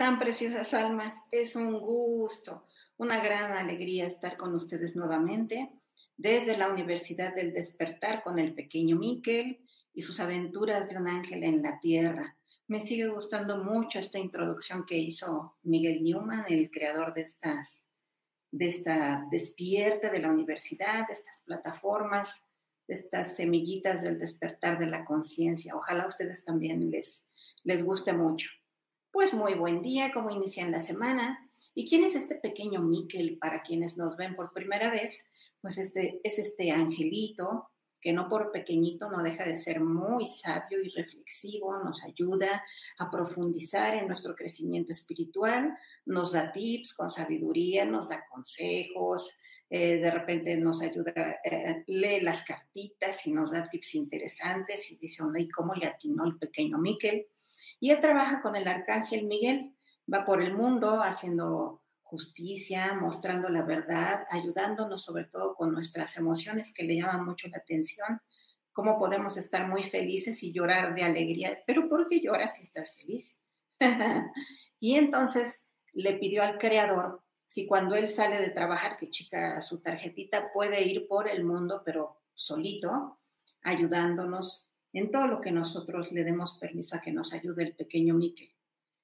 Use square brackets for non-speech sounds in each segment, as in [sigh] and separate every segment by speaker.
Speaker 1: Están, preciosas almas? Es un gusto, una gran alegría estar con ustedes nuevamente desde la Universidad del Despertar con el pequeño Miquel y sus aventuras de un ángel en la tierra. Me sigue gustando mucho esta introducción que hizo Miguel Newman, el creador de estas de esta despierta de la universidad, de estas plataformas, de estas semillitas del despertar de la conciencia. Ojalá a ustedes también les, les guste mucho. Pues muy buen día, ¿cómo inician la semana? ¿Y quién es este pequeño Miquel para quienes nos ven por primera vez? Pues este es este angelito que no por pequeñito no deja de ser muy sabio y reflexivo, nos ayuda a profundizar en nuestro crecimiento espiritual, nos da tips con sabiduría, nos da consejos, eh, de repente nos ayuda, eh, lee las cartitas y nos da tips interesantes y dice, ¿y cómo le atinó el pequeño Miquel? Y él trabaja con el arcángel Miguel, va por el mundo haciendo justicia, mostrando la verdad, ayudándonos sobre todo con nuestras emociones que le llaman mucho la atención, cómo podemos estar muy felices y llorar de alegría, pero ¿por qué lloras si estás feliz? [laughs] y entonces le pidió al creador si cuando él sale de trabajar, que chica su tarjetita, puede ir por el mundo, pero solito, ayudándonos en todo lo que nosotros le demos permiso a que nos ayude el pequeño Miquel.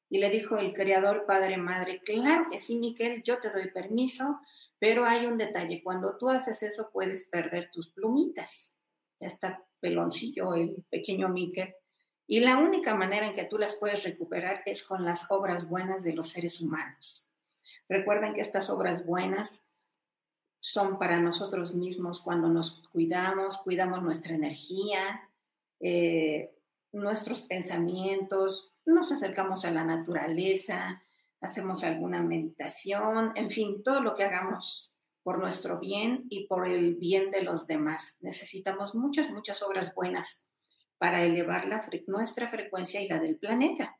Speaker 1: Y le dijo el creador, padre, madre, claro que sí, Miquel, yo te doy permiso, pero hay un detalle, cuando tú haces eso puedes perder tus plumitas. Ya está peloncillo el pequeño Miquel. Y la única manera en que tú las puedes recuperar es con las obras buenas de los seres humanos. Recuerden que estas obras buenas son para nosotros mismos cuando nos cuidamos, cuidamos nuestra energía, eh, nuestros pensamientos, nos acercamos a la naturaleza, hacemos alguna meditación, en fin, todo lo que hagamos por nuestro bien y por el bien de los demás. Necesitamos muchas, muchas obras buenas para elevar la, nuestra frecuencia y la del planeta.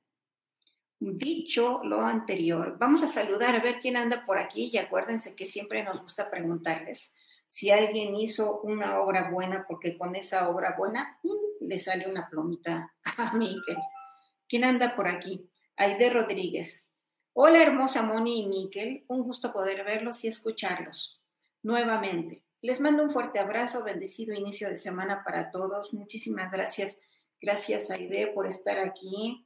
Speaker 1: Dicho lo anterior, vamos a saludar a ver quién anda por aquí y acuérdense que siempre nos gusta preguntarles si alguien hizo una obra buena, porque con esa obra buena le sale una plomita a [laughs] Miquel. ¿Quién anda por aquí? Aide Rodríguez. Hola, hermosa Moni y Miquel. Un gusto poder verlos y escucharlos nuevamente. Les mando un fuerte abrazo, bendecido inicio de semana para todos. Muchísimas gracias. Gracias, Aide, por estar aquí.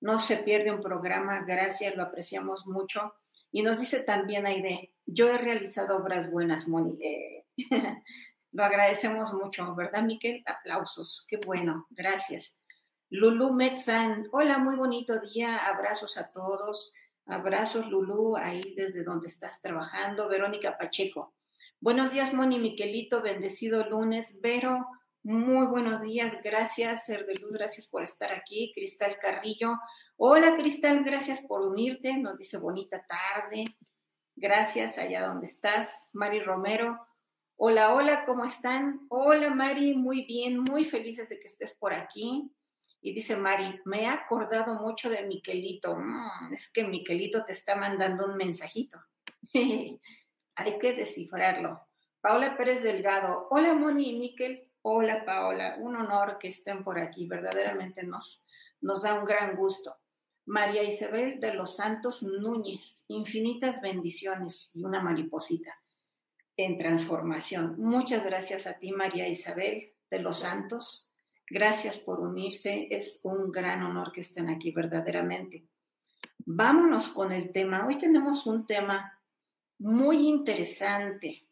Speaker 1: No se pierde un programa. Gracias, lo apreciamos mucho. Y nos dice también Aide, yo he realizado obras buenas, Moni. Eh, [laughs] Lo agradecemos mucho, ¿verdad, Miquel? Aplausos. Qué bueno. Gracias. Lulu Metzan, hola, muy bonito día. Abrazos a todos. Abrazos, Lulu, ahí desde donde estás trabajando. Verónica Pacheco. Buenos días, Moni Miquelito. Bendecido lunes. Vero, muy buenos días. Gracias, Ser de Luz. Gracias por estar aquí. Cristal Carrillo. Hola, Cristal. Gracias por unirte. Nos dice bonita tarde. Gracias allá donde estás. Mari Romero. Hola, hola, ¿cómo están? Hola, Mari, muy bien, muy felices de que estés por aquí. Y dice Mari, me he acordado mucho de Miquelito. Mm, es que Miquelito te está mandando un mensajito. [laughs] Hay que descifrarlo. Paula Pérez Delgado, hola Moni y Miquel. Hola Paola, un honor que estén por aquí. Verdaderamente nos da un gran gusto. María Isabel de los Santos Núñez, infinitas bendiciones y una mariposita en transformación. Muchas gracias a ti, María Isabel de los Santos. Gracias por unirse. Es un gran honor que estén aquí verdaderamente. Vámonos con el tema. Hoy tenemos un tema muy interesante.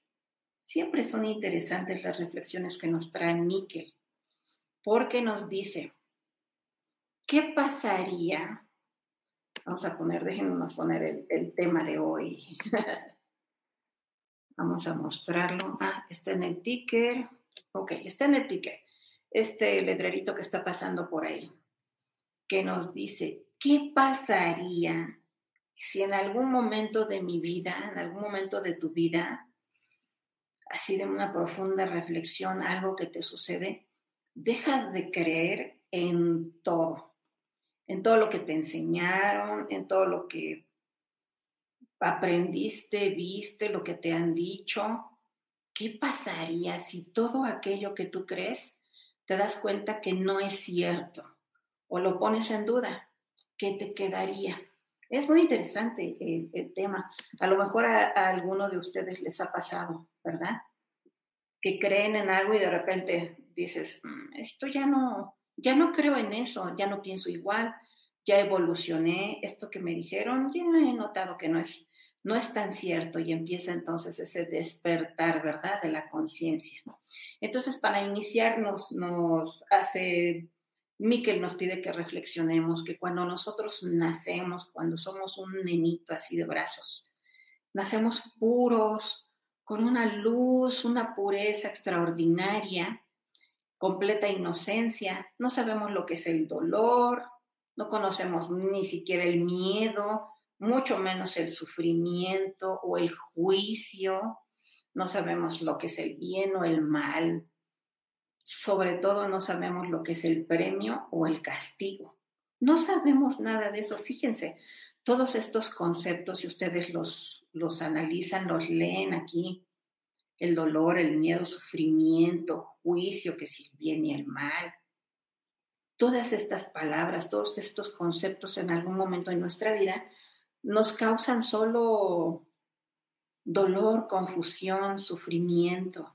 Speaker 1: Siempre son interesantes las reflexiones que nos trae Miquel, porque nos dice, ¿qué pasaría? Vamos a poner, déjenos poner el, el tema de hoy. [laughs] Vamos a mostrarlo. Ah, está en el ticker. Ok, está en el ticker. Este letrerito que está pasando por ahí, que nos dice, ¿qué pasaría si en algún momento de mi vida, en algún momento de tu vida, así de una profunda reflexión, algo que te sucede, dejas de creer en todo, en todo lo que te enseñaron, en todo lo que aprendiste, viste lo que te han dicho, ¿qué pasaría si todo aquello que tú crees te das cuenta que no es cierto o lo pones en duda? ¿Qué te quedaría? Es muy interesante el, tema. A lo mejor a, alguno de ustedes les ha pasado, ¿verdad? Que creen en algo y de repente dices, mm, esto ya no, ya no creo en eso, ya no pienso igual, ya evolucioné, esto que me dijeron, ya he notado que no es, no es tan cierto y empieza entonces ese despertar, ¿verdad?, de la conciencia. Entonces, para iniciar, nos, nos hace, Miquel nos pide que reflexionemos que cuando nosotros nacemos, cuando somos un nenito así de brazos, nacemos puros, con una luz, una pureza extraordinaria, completa inocencia, no sabemos lo que es el dolor, no conocemos ni siquiera el miedo, mucho menos el sufrimiento o el juicio, no sabemos lo que es el bien o el mal, sobre todo no sabemos lo que es el premio o el castigo. No sabemos nada de eso, fíjense, todos estos conceptos, si ustedes los, los analizan, los leen aquí, el dolor, el miedo, sufrimiento, juicio, que si el bien y el mal, todas estas palabras, todos estos conceptos en algún momento de nuestra vida nos causan solo dolor, confusión, sufrimiento.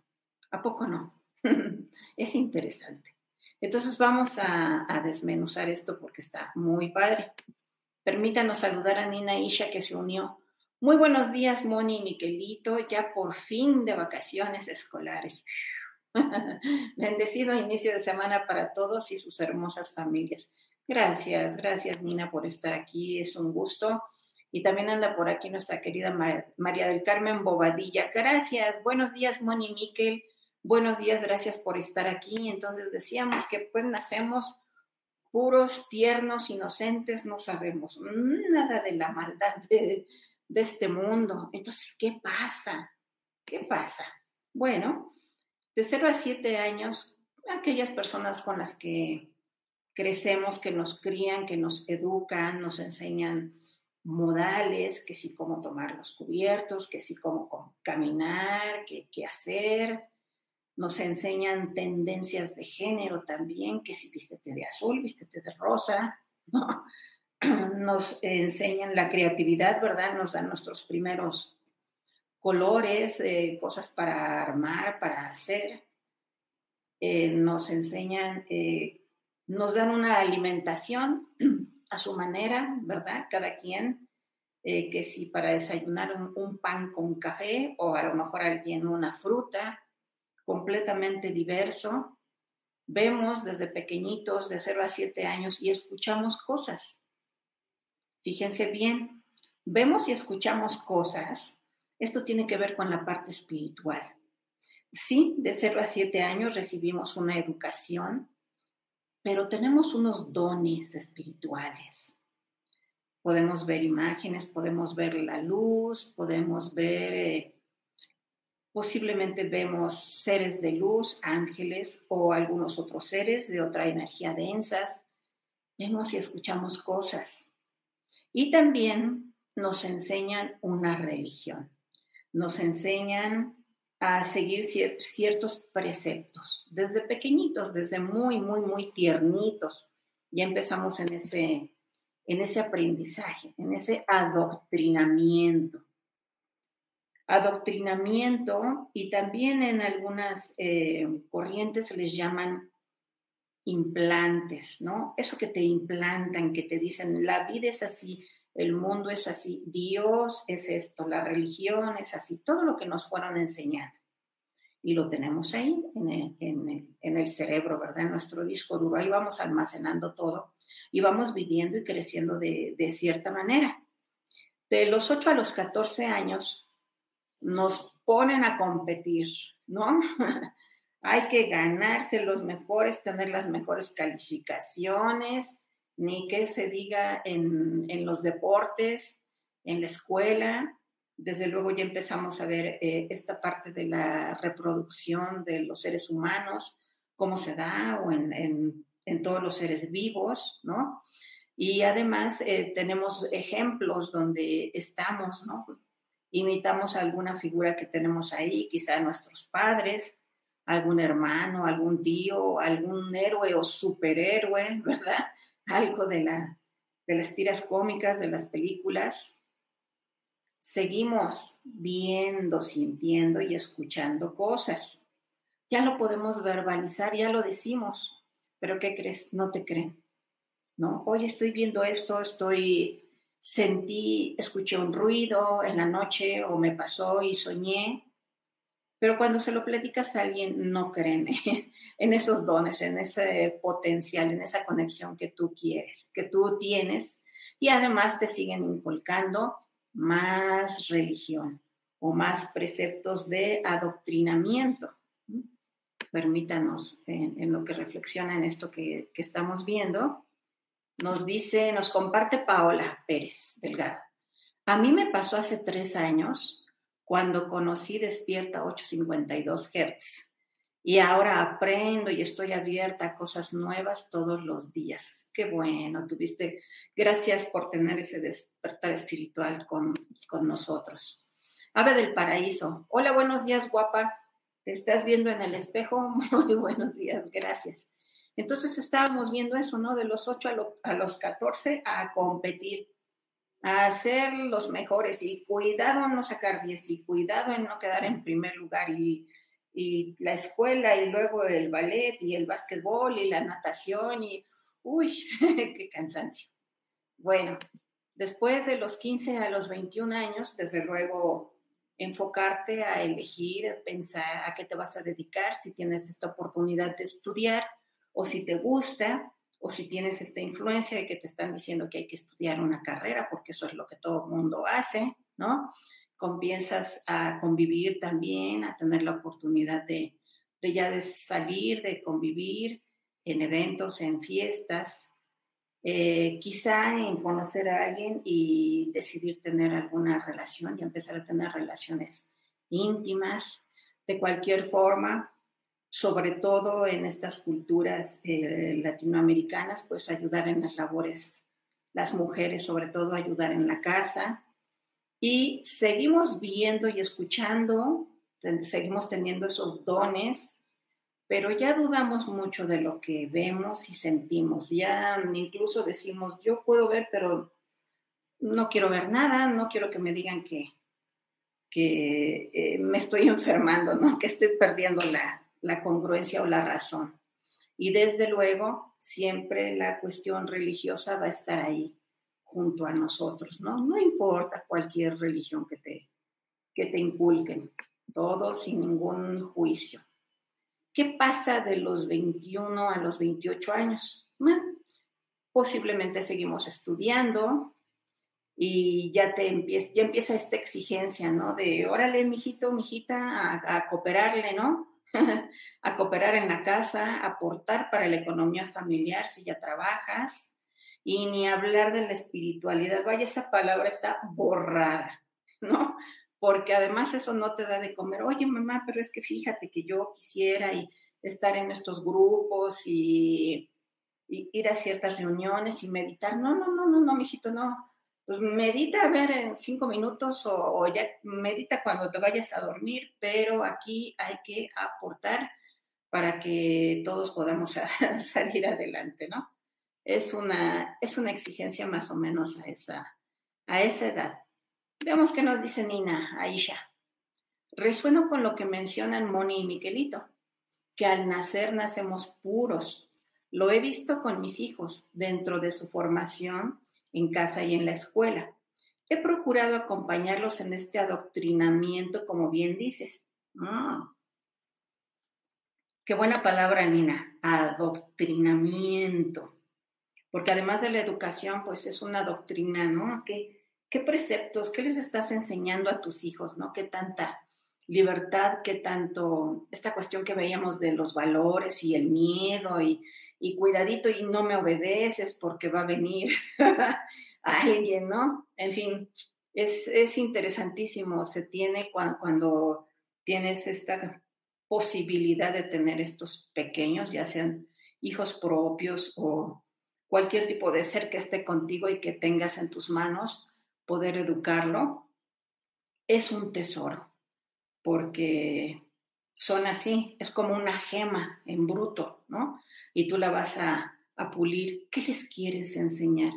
Speaker 1: ¿A poco no? [laughs] es interesante. Entonces vamos a, desmenuzar esto porque está muy padre. Permítanos saludar a Nina Isha que se unió. Muy buenos días, Moni y Miquelito, ya por fin de vacaciones escolares. [laughs] Bendecido inicio de semana para todos y sus hermosas familias. Gracias, gracias Nina por estar aquí, es un gusto. Y también anda por aquí nuestra querida María del Carmen Bobadilla. Gracias. Buenos días, Moni Miquel. Buenos días, gracias por estar aquí. Entonces decíamos que pues nacemos puros, tiernos, inocentes, no sabemos nada de la maldad de, de este mundo. Entonces, ¿qué pasa? ¿Qué pasa? Bueno, de 0 a 7 años, aquellas personas con las que crecemos, que nos crían, que nos educan, nos enseñan modales, que sí cómo tomar los cubiertos, que sí cómo, caminar, qué, qué hacer. Nos enseñan tendencias de género también, que si vístete de azul, vístete de rosa. [clears throat] Nos enseñan la creatividad, ¿verdad? Nos dan nuestros primeros colores, eh, cosas para armar, para hacer. Eh, nos enseñan, eh, nos dan una alimentación [clears throat] a su manera, ¿verdad? Cada quien, eh, que si para desayunar un, pan con café o a lo mejor alguien una fruta completamente diverso. Vemos desde pequeñitos, de 0 a 7 años, y escuchamos cosas. Fíjense bien, vemos y escuchamos cosas. Esto tiene que ver con la parte espiritual. Sí, de 0 a 7 años recibimos una educación, pero tenemos unos dones espirituales. Podemos ver imágenes, podemos ver la luz, podemos ver eh, Posiblemente vemos seres de luz, ángeles o algunos otros seres de otra energía densas. Vemos y escuchamos cosas. Y también nos enseñan una religión. Nos enseñan a seguir ciertos preceptos. Desde pequeñitos, desde muy, muy, muy tiernitos, ya empezamos en ese, en ese aprendizaje, en ese adoctrinamiento adoctrinamiento y también en algunas eh, corrientes se les llaman implantes, ¿no? Eso que te implantan, que te dicen, la vida es así, el mundo es así, Dios es esto, la religión es así, todo lo que nos fueron enseñando. Y lo tenemos ahí en el, cerebro, ¿verdad? En nuestro disco duro. Ahí vamos almacenando todo y vamos viviendo y creciendo de, de cierta manera. De los 8 a los 14 años, nos ponen a competir, ¿no? [laughs] Hay que ganarse los mejores, tener las mejores calificaciones, ni que se diga en, los deportes, en la escuela. Desde luego ya empezamos a ver eh, esta parte de la reproducción de los seres humanos, cómo se da o en, todos los seres vivos, ¿no? Y además eh, tenemos ejemplos donde estamos, ¿no? imitamos alguna figura que tenemos ahí, quizá nuestros padres, algún hermano, algún tío, algún héroe o superhéroe, [laughs] ¿verdad? Algo de, la, de las tiras cómicas, de las películas. Seguimos viendo, sintiendo y escuchando cosas. Ya lo podemos verbalizar, ya lo decimos, pero ¿qué crees? No te creen. ¿No? Hoy estoy viendo esto, estoy sentí, escuché un ruido en la noche o me pasó y soñé, pero cuando se lo platicas a alguien no creen [laughs] en esos dones, en ese potencial, en esa conexión que tú quieres, que tú tienes y además te siguen inculcando más religión o más preceptos de adoctrinamiento. Permítanos en, lo que reflexiona en esto que, que estamos viendo nos dice, nos comparte Paola Pérez Delgado. A mí me pasó hace tres años cuando conocí Despierta 852 Hz y ahora aprendo y estoy abierta a cosas nuevas todos los días. Qué bueno, tuviste, gracias por tener ese despertar espiritual con, con nosotros. Ave del Paraíso, hola, buenos días, guapa. ¿Te estás viendo en el espejo? [laughs] Muy buenos días, gracias. Entonces estábamos viendo eso, ¿no? De los 8 a, los 14 a competir, a ser los mejores y cuidado en no sacar 10 y cuidado en no quedar en primer lugar y, y la escuela y luego el ballet y el básquetbol y la natación y, uy, [laughs] qué cansancio. Bueno, después de los 15 a los 21 años, desde luego enfocarte a elegir, pensar a qué te vas a dedicar, si tienes esta oportunidad de estudiar, o si te gusta, o si tienes esta influencia de que te están diciendo que hay que estudiar una carrera, porque eso es lo que todo el mundo hace, ¿no? Comienzas a convivir también, a tener la oportunidad de, ya de salir, de convivir en eventos, en fiestas, eh, quizá en conocer a alguien y decidir tener alguna relación y empezar a tener relaciones íntimas de cualquier forma, sobre todo en estas culturas eh, latinoamericanas, pues ayudar en las labores, las mujeres sobre todo ayudar en la casa. Y seguimos viendo y escuchando, seguimos teniendo esos dones, pero ya dudamos mucho de lo que vemos y sentimos. Ya incluso decimos, yo puedo ver, pero no quiero ver nada, no quiero que me digan que, que eh, me estoy [laughs] enfermando, ¿no? que estoy perdiendo la, la congruencia o la razón. Y desde luego, siempre la cuestión religiosa va a estar ahí junto a nosotros, ¿no? No importa cualquier religión que te, que te inculquen, todo sin ningún juicio. ¿Qué pasa de los 21 a los 28 años? posiblemente seguimos estudiando y ya te empieza, ya empieza esta exigencia, ¿no? De, órale, mijito, mijita, a, a cooperarle, ¿no? [laughs] a cooperar en la casa, aportar para la economía familiar si ya trabajas, y ni hablar de la espiritualidad. Vaya, esa palabra está borrada, ¿no? Porque además eso no te da de comer. Oye, mamá, pero es que fíjate que yo quisiera y estar en estos grupos y, ir a ciertas reuniones y meditar. No, no, no, no, no, mijito, no. Pues medita a ver en cinco minutos o, ya medita cuando te vayas a dormir, pero aquí hay que aportar para que todos podamos [laughs] salir adelante, ¿no? es una, es una exigencia más o menos a esa, a esa edad. Veamos qué nos dice Nina, Aisha. Resueno con lo que mencionan Moni y Miquelito, que al nacer nacemos puros. Lo he visto con mis hijos dentro de su formación en casa y en la escuela. He procurado acompañarlos en este adoctrinamiento, como bien dices. Mm. Qué buena palabra, Nina, adoctrinamiento porque además de la educación, pues es una doctrina, ¿no? ¿Qué, qué preceptos, qué les estás enseñando a tus hijos, ¿no? ¿Qué tanta libertad, qué tanto, esta cuestión que veíamos de los valores y el miedo y, y cuidadito y no me obedeces porque va a venir [laughs] alguien, ¿no? En fin, es, es interesantísimo, se tiene cuando, cuando tienes esta posibilidad de tener estos pequeños, ya sean hijos propios o cualquier tipo de ser que esté contigo y que tengas en tus manos, poder educarlo, es un tesoro, porque son así, es como una gema en bruto, ¿no? Y tú la vas a, a pulir. ¿Qué les quieres enseñar?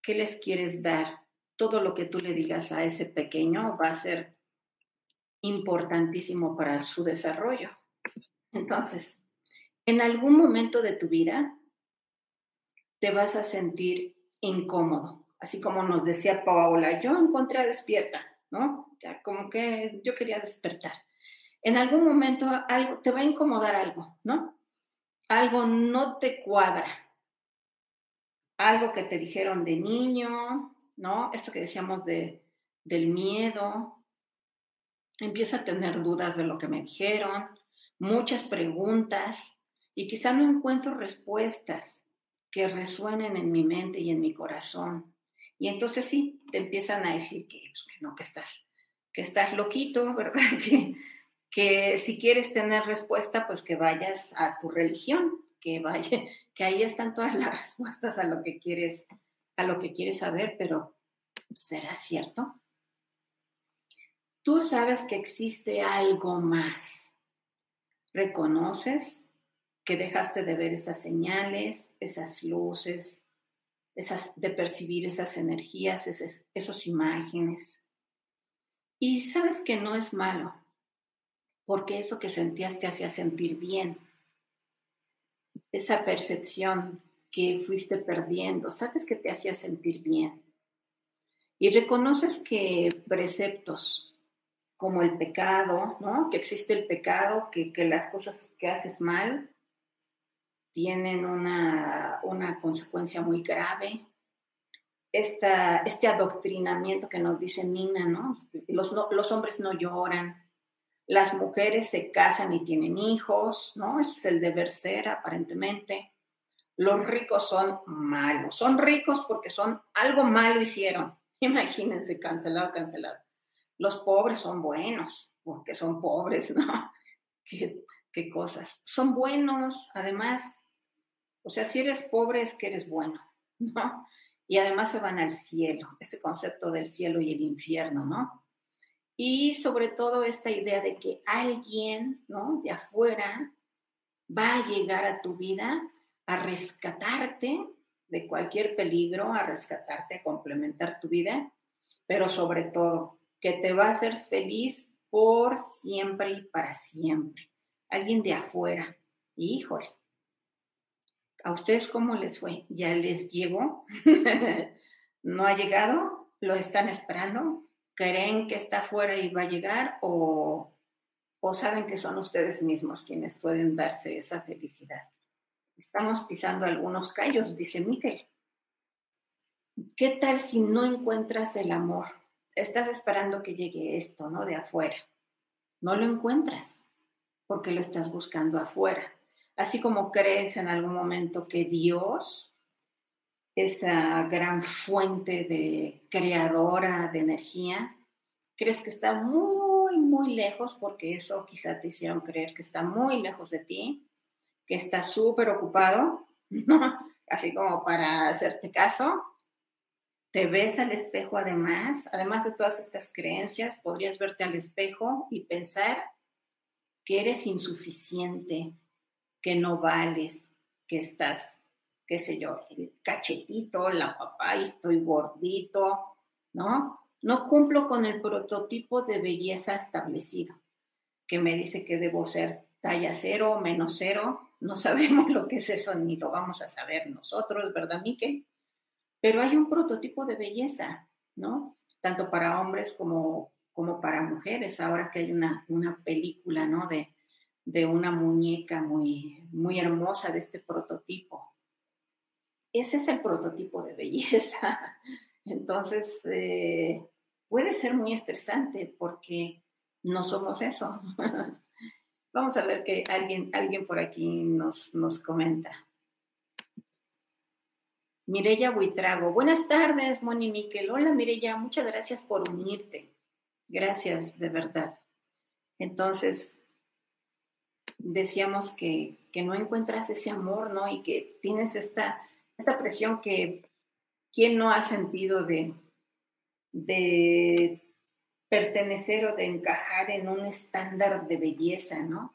Speaker 1: ¿Qué les quieres dar? Todo lo que tú le digas a ese pequeño va a ser importantísimo para su desarrollo. Entonces, en algún momento de tu vida, te vas a sentir incómodo. Así como nos decía Paola, yo encontré despierta, ¿no? Ya como que yo quería despertar. En algún momento algo te va a incomodar algo, ¿no? Algo no te cuadra. Algo que te dijeron de niño, ¿no? Esto que decíamos de, del miedo. Empieza a tener dudas de lo que me dijeron, muchas preguntas y quizá no encuentro respuestas que resuenen en mi mente y en mi corazón. Y entonces sí, te empiezan a decir que, pues, que no, que estás, que estás loquito, [laughs] ¿verdad? Que, que si quieres tener respuesta, pues que vayas a tu religión, que vaya, [laughs] que ahí están todas las respuestas a lo que quieres, a lo que quieres saber, pero ¿será cierto? Tú sabes que existe algo más. ¿Reconoces que dejaste de ver esas señales, esas luces, esas, de percibir esas energías, esas, esos imágenes. Y sabes que no es malo, porque eso que sentías te hacía sentir bien. Esa percepción que fuiste perdiendo, sabes que te hacía sentir bien. Y reconoces que preceptos como el pecado, ¿no? Que existe el pecado, que, que las cosas que haces mal tienen una, consecuencia muy grave. Esta, este adoctrinamiento que nos dice Nina, ¿no? Los, los hombres no lloran, las mujeres se casan y tienen hijos, ¿no? Ese es el deber ser, aparentemente. Los ricos son malos, son ricos porque son algo malo hicieron. [laughs] Imagínense, cancelado, cancelado. Los pobres son buenos porque son pobres, ¿no? [laughs] qué, qué cosas. Son buenos, además, o sea, si eres pobre es que eres bueno, [laughs] ¿no? Y además se van al cielo, este concepto del cielo y el infierno, ¿no? Y sobre todo esta idea de que alguien, ¿no? De afuera va a llegar a tu vida a rescatarte de cualquier peligro, a rescatarte, a complementar tu vida, pero sobre todo que te va a hacer feliz por siempre y para siempre. Alguien de afuera. Híjole, ¿A ustedes cómo les fue? ¿Ya les llegó? [laughs] ¿No ha llegado? ¿Lo están esperando? ¿Creen que está fuera y va a llegar? ¿O, o saben que son ustedes mismos quienes pueden darse esa felicidad. Estamos pisando algunos callos, dice Miquel. ¿Qué tal si no encuentras el amor? Estás esperando que llegue esto, ¿no? De afuera. No lo encuentras porque lo estás buscando afuera. Así como crees en algún momento que Dios, esa gran fuente de creadora de energía, crees que está muy, muy lejos porque eso quizá te hicieron creer que está muy lejos de ti, que está súper ocupado, [laughs] así como para hacerte caso, te ves al espejo además, además de todas estas creencias, podrías verte al espejo y pensar que eres insuficiente, que no vales, que estás, qué sé yo, el cachetito, la papá, y estoy gordito, ¿no? No cumplo con el prototipo de belleza establecido, que me dice que debo ser talla cero, menos cero, no [laughs] sabemos lo que es eso, ni lo vamos a saber nosotros, ¿verdad, Miquel? Pero hay un prototipo de belleza, ¿no? Tanto para hombres como, como para mujeres. Ahora que hay una, una película, ¿no? De, de una muñeca muy, muy hermosa de este prototipo. Ese es el prototipo de belleza. [laughs] Entonces, eh, puede ser muy estresante porque no somos eso. [laughs] Vamos a ver que alguien, alguien por aquí nos, nos comenta. Mireya Buitrago. Buenas tardes, Moni Miquel. Hola, Mireya, muchas gracias por unirte. Gracias, de verdad. Entonces, decíamos que, que no encuentras ese amor, ¿no? Y que tienes esta, esta presión que, ¿quién no ha sentido de, de pertenecer o de encajar en un estándar de belleza, ¿no?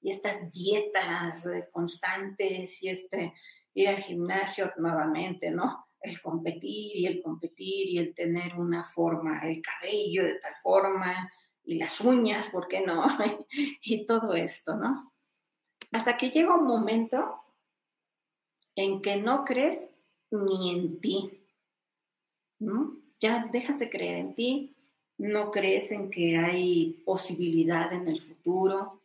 Speaker 1: Y estas dietas constantes y este ir al gimnasio nuevamente, ¿no? El competir y el competir y el tener una forma, el cabello de tal forma y las uñas, ¿por qué no? [laughs] y todo esto, ¿no? Hasta que llega un momento en que no crees ni en ti, ¿no? Ya dejas de creer en ti, no crees en que hay posibilidad en el futuro,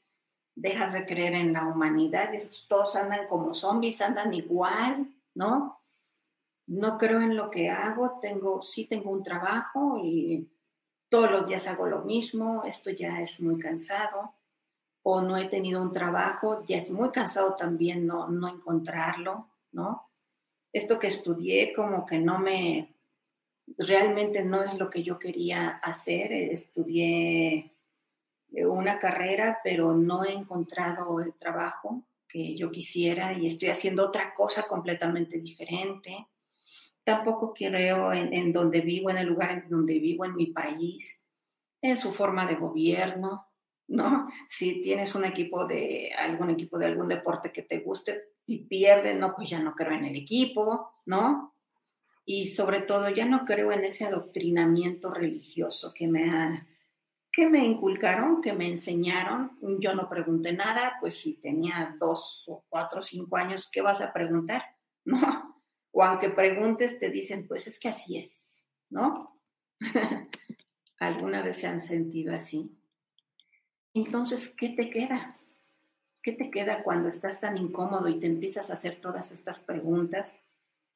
Speaker 1: dejas de creer en la humanidad, todos andan como zombies, andan igual, ¿no? No creo en lo que hago, tengo, sí tengo un trabajo y todos los días hago lo mismo, esto ya es muy cansado, o no he tenido un trabajo, ya es muy cansado también no, no encontrarlo, ¿no? Esto que estudié como que no me, realmente no es lo que yo quería hacer, estudié una carrera, pero no he encontrado el trabajo que yo quisiera y estoy haciendo otra cosa completamente diferente. Tampoco creo en, en donde vivo, en el lugar en donde vivo, en mi país, en su forma de gobierno, ¿no? Si tienes un equipo de algún equipo de algún deporte que te guste y pierden, no, pues ya no creo en el equipo, ¿no? Y sobre todo ya no creo en ese adoctrinamiento religioso que me ha que me inculcaron, que me enseñaron. Yo no pregunté nada, pues si tenía dos o cuatro o cinco años, ¿qué vas a preguntar? [laughs] ¿No? O aunque preguntes, te dicen, pues es que así es, ¿no? [laughs] ¿Alguna vez se han sentido así? Entonces, ¿qué te queda? ¿Qué te queda cuando estás tan incómodo y te empiezas a hacer todas estas preguntas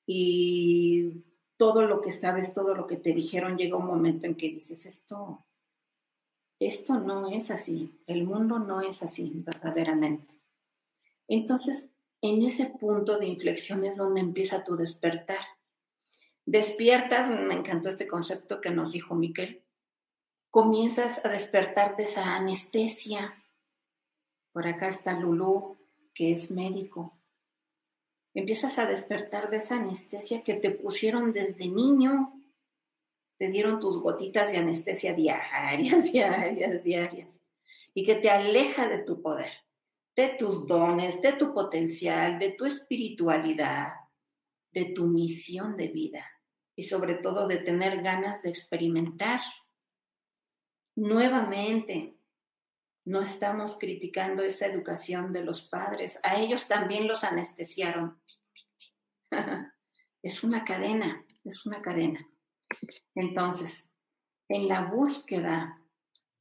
Speaker 1: y todo lo que sabes, todo lo que te dijeron, llega un momento en que dices, esto, esto no es así, el mundo no es así verdaderamente. Entonces, en ese punto de inflexión es donde empieza tu despertar. Despiertas, me encantó este concepto que nos dijo Miquel, comienzas a despertar de esa anestesia. Por acá está Lulú, que es médico. Empiezas a despertar de esa anestesia que te pusieron desde niño, te dieron tus gotitas de anestesia diarias, [laughs] diarias, diarias, y que te aleja de tu poder, de tus dones, de tu potencial, de tu espiritualidad, de tu misión de vida y sobre todo de tener ganas de experimentar. Nuevamente, no estamos criticando esa educación de los padres, a ellos también los anestesiaron. [laughs] es una cadena, es una cadena. Entonces, en la búsqueda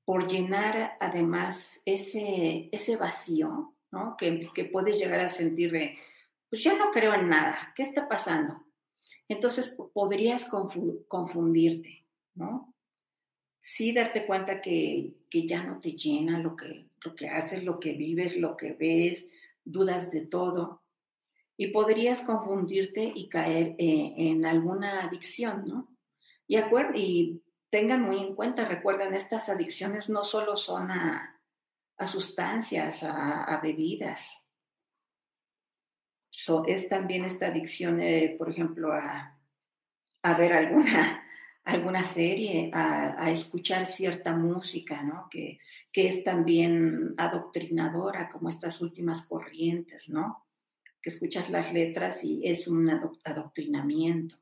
Speaker 1: por llenar además ese, ese vacío, ¿no? Que, que puedes llegar a sentir de, pues ya no creo en nada, ¿qué está pasando? Entonces podrías confundirte, ¿no? Sí darte cuenta que, que, ya no te llena lo que, lo que haces, lo que vives, lo que ves, dudas de todo. Y podrías confundirte y caer eh, en alguna adicción, ¿no? Y, y tengan muy en cuenta, recuerden, estas adicciones no solo son a, sustancias, a, bebidas. es también esta adicción, eh, por ejemplo, a, ver alguna, alguna serie, a, escuchar cierta música, ¿no? Que, que es también adoctrinadora, como estas últimas corrientes, ¿no? Que escuchas las letras y es un adoctrinamiento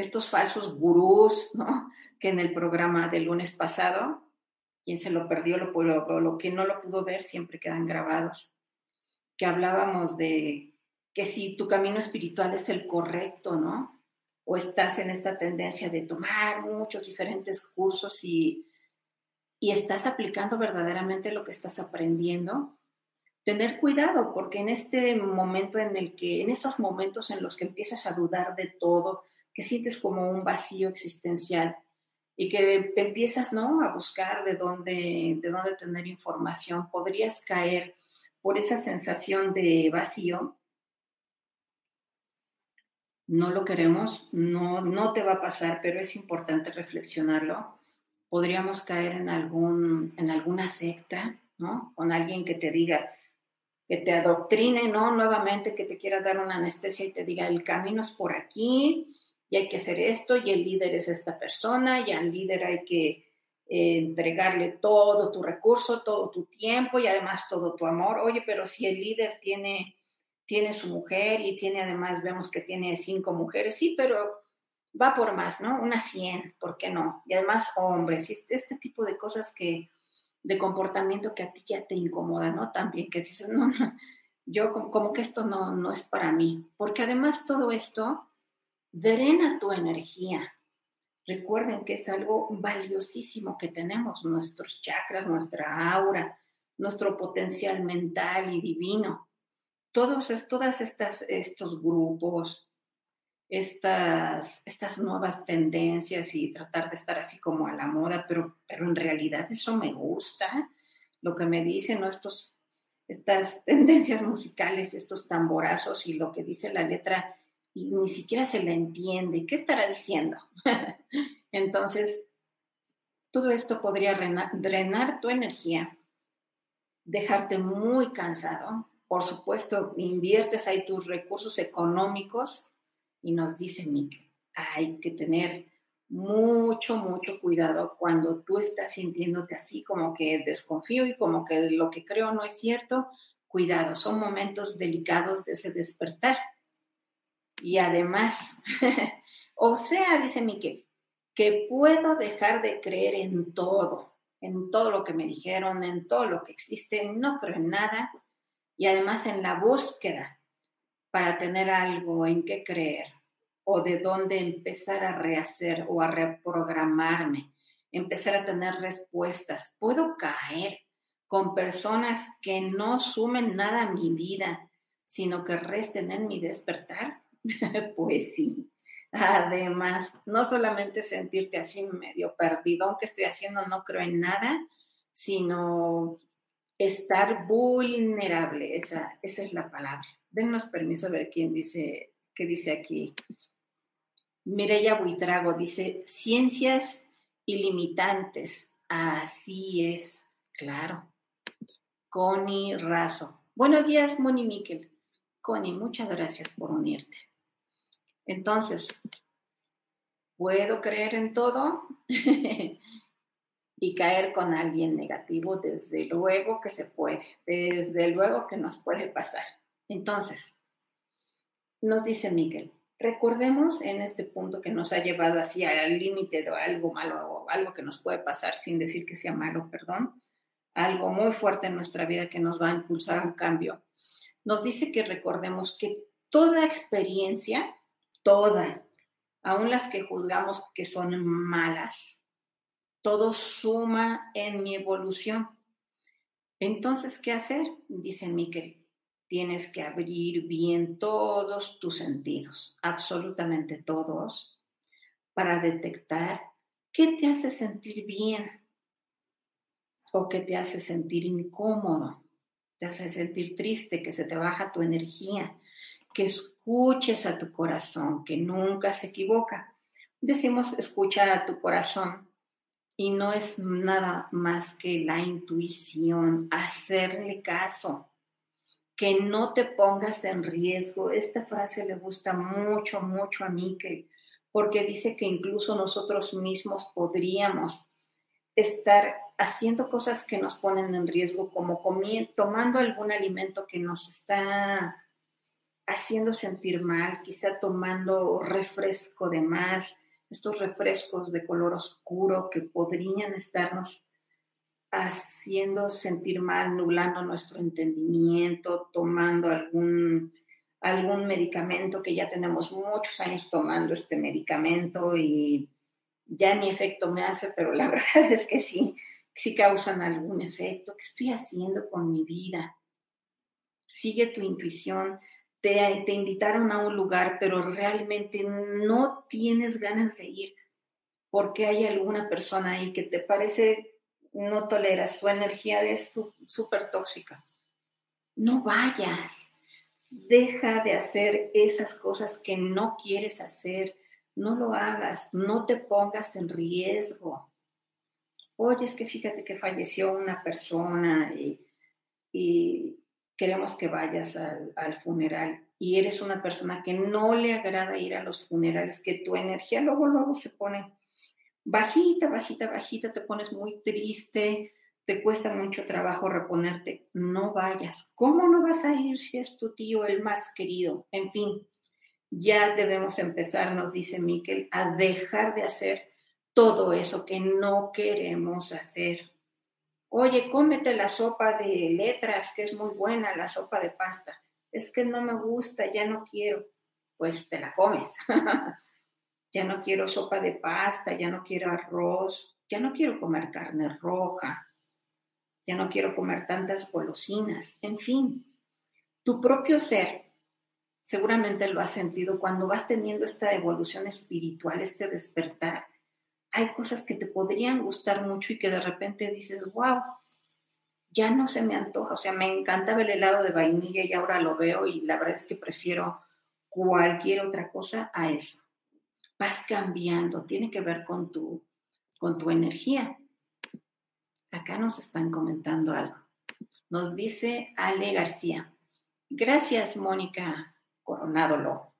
Speaker 1: estos falsos gurús, ¿no? Que en el programa del lunes pasado, quien se lo perdió, lo, lo, lo que no lo pudo ver, siempre quedan grabados, que hablábamos de que si tu camino espiritual es el correcto, ¿no? O estás en esta tendencia de tomar muchos diferentes cursos y, y estás aplicando verdaderamente lo que estás aprendiendo, tener cuidado, porque en este momento en el que, en esos momentos en los que empiezas a dudar de todo, que sientes como un vacío existencial y que empiezas ¿no? a buscar de dónde, de dónde tener información, podrías caer por esa sensación de vacío. No lo queremos, no, no te va a pasar, pero es importante reflexionarlo. Podríamos caer en, algún, en alguna secta, ¿no? Con alguien que te diga, que te adoctrine, ¿no? Nuevamente que te quiera dar una anestesia y te diga, el camino es por aquí, y hay que hacer esto, y el líder es esta persona, y al líder hay que eh, entregarle todo tu recurso, todo tu tiempo y además todo tu amor. Oye, pero si el líder tiene, tiene su mujer y tiene además, vemos que tiene cinco mujeres, sí, pero va por más, ¿no? Unas 100, ¿por qué no? Y además hombres, este tipo de cosas que, de comportamiento que a ti ya te incomoda, ¿no? También que dices, no, no yo como, como que esto no, no es para mí, porque además todo esto drena tu energía. Recuerden que es algo valiosísimo que tenemos, nuestros chakras, nuestra aura, nuestro potencial mental y divino. Todos, todas estas, estos grupos, estas, estas nuevas tendencias y tratar de estar así como a la moda, pero, pero en realidad eso me gusta. Lo que me dicen, ¿no? Estos, estas [laughs] tendencias musicales, estos tamborazos y lo que dice la letra y ni siquiera se le entiende. ¿Qué estará diciendo? [laughs] Entonces, todo esto podría drenar tu energía, dejarte muy cansado. Por supuesto, inviertes ahí tus recursos económicos y nos dice Miquel, hay que tener mucho, mucho cuidado cuando tú estás sintiéndote así como que desconfío y como que lo que creo no es cierto. Cuidado, son momentos delicados de ese despertar y además, [laughs] o sea, dice Miquel, que puedo dejar de creer en todo, en todo lo que me dijeron, en todo lo que existe, no creo en nada, y además en la búsqueda para tener algo en qué creer o de dónde empezar a rehacer o a reprogramarme, empezar a tener respuestas. Puedo caer con personas que no sumen nada a mi vida, sino que resten en mi despertar. [laughs] pues sí. Además, no solamente sentirte así medio perdido, aunque estoy haciendo, no creo en nada, sino estar vulnerable. Esa, esa es la palabra. Denos permiso de ver quién dice, qué dice aquí. Mireya Buitrago dice, ciencias ilimitantes. Así es, claro. Connie Razo. Buenos días, Moni Miquel. Connie, muchas gracias por unirte. Entonces, ¿puedo creer en todo? [laughs] y caer con alguien negativo, desde luego que se puede, desde luego que nos puede pasar. Entonces, nos dice Miguel, recordemos en este punto que nos ha llevado así al límite de algo malo o algo que nos puede pasar sin decir que sea malo, perdón, algo muy fuerte en nuestra vida que nos va a impulsar a un cambio. Nos dice que recordemos que toda experiencia toda, aun las que juzgamos que son malas, todo suma en mi evolución. Entonces, ¿qué hacer? Dice Miquel, tienes que abrir bien todos tus sentidos, absolutamente todos, para detectar qué te hace sentir bien o qué te hace sentir incómodo, te hace sentir triste, que se te baja tu energía, que escuches a tu corazón, que nunca se equivoca. Decimos escucha a tu corazón y no es nada más que la intuición, hacerle caso, que no te pongas en riesgo. Esta frase le gusta mucho, mucho a mí, porque dice que incluso nosotros mismos podríamos estar haciendo cosas que nos ponen en riesgo, como tomando algún alimento que nos está haciendo sentir mal, quizá tomando refresco de más, estos refrescos de color oscuro que podrían estarnos haciendo sentir mal, nublando nuestro entendimiento, tomando algún, algún medicamento que ya tenemos muchos años tomando este medicamento y ya ni efecto me hace, pero la [laughs] verdad es que sí, sí causan algún efecto. ¿Qué estoy haciendo con mi vida? Sigue tu intuición, te, invitaron a un lugar, pero realmente no tienes ganas de ir porque hay alguna persona ahí que te parece no toleras, su energía es súper tóxica. No vayas, deja de hacer esas cosas que no quieres hacer, no lo hagas, no te pongas en riesgo. Oye, es que fíjate que falleció una persona y queremos que vayas al, funeral y eres una persona que no le agrada ir a los funerales, que tu energía luego, luego se pone bajita, bajita, bajita, te pones muy triste, te cuesta mucho trabajo reponerte, no vayas. ¿Cómo no vas a ir si es tu tío el más querido? En fin, ya debemos empezar, nos dice Miquel, a dejar de hacer todo eso que no queremos hacer oye, cómete la sopa de letras, que es muy buena, la sopa de pasta. Es que no me gusta, ya no quiero. Pues te la comes. [laughs] ya no quiero sopa de pasta, ya no quiero arroz, ya no quiero comer carne roja, ya no quiero comer tantas golosinas. En fin, tu propio ser seguramente lo has sentido cuando vas teniendo esta evolución espiritual, este despertar hay cosas que te podrían gustar mucho y que de repente dices, wow, ya no se me antoja. O sea, me encantaba el helado de vainilla y ahora lo veo y la verdad es que prefiero cualquier otra cosa a eso. Vas cambiando, tiene que ver con tu, con tu energía. Acá nos están comentando algo. Nos dice Ale García. Gracias, Mónica Coronado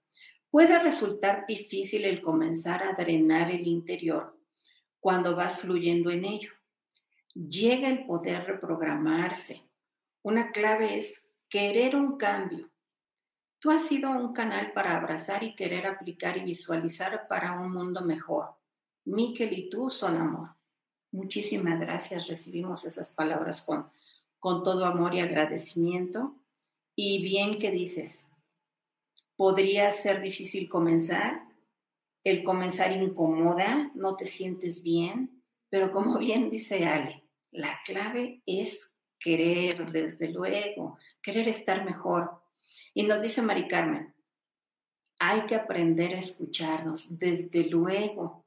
Speaker 1: Puede resultar difícil el comenzar a drenar el interior cuando vas fluyendo en ello. Llega el poder reprogramarse. Una clave es querer un cambio. Tú has sido un canal para abrazar y querer aplicar y visualizar para un mundo mejor. Miquel y tú son amor. Muchísimas gracias. Recibimos esas palabras con, con todo amor y agradecimiento. Y bien que dices, podría ser difícil comenzar, el comenzar incomoda, no te sientes bien, pero como [laughs] bien dice Ale, la clave es querer, desde luego, querer estar mejor. Y nos dice Mari Carmen, hay que aprender a escucharnos, desde luego.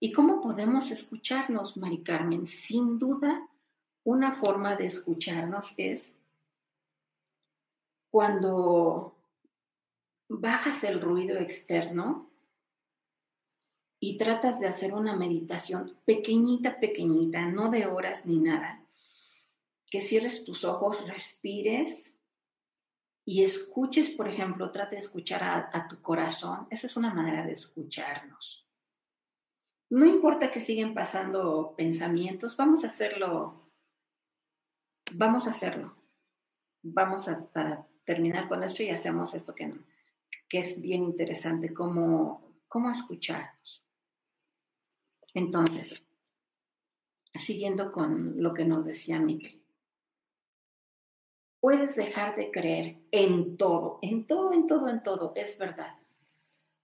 Speaker 1: ¿Y cómo podemos escucharnos, Mari Carmen? Sin duda, una forma de escucharnos es cuando bajas el ruido externo y tratas de hacer una meditación pequeñita, pequeñita, no de horas ni nada, que cierres tus ojos, respires y escuches, por ejemplo, trate de escuchar a, tu corazón. Esa es una manera de escucharnos. No importa que siguen pasando pensamientos, vamos a hacerlo. Vamos a hacerlo. Vamos a, terminar con esto y hacemos esto que, que es bien interesante, cómo, cómo escucharnos. Entonces, siguiendo con lo que nos decía Miguel, puedes dejar de creer en todo, en todo, en todo, en todo, es verdad.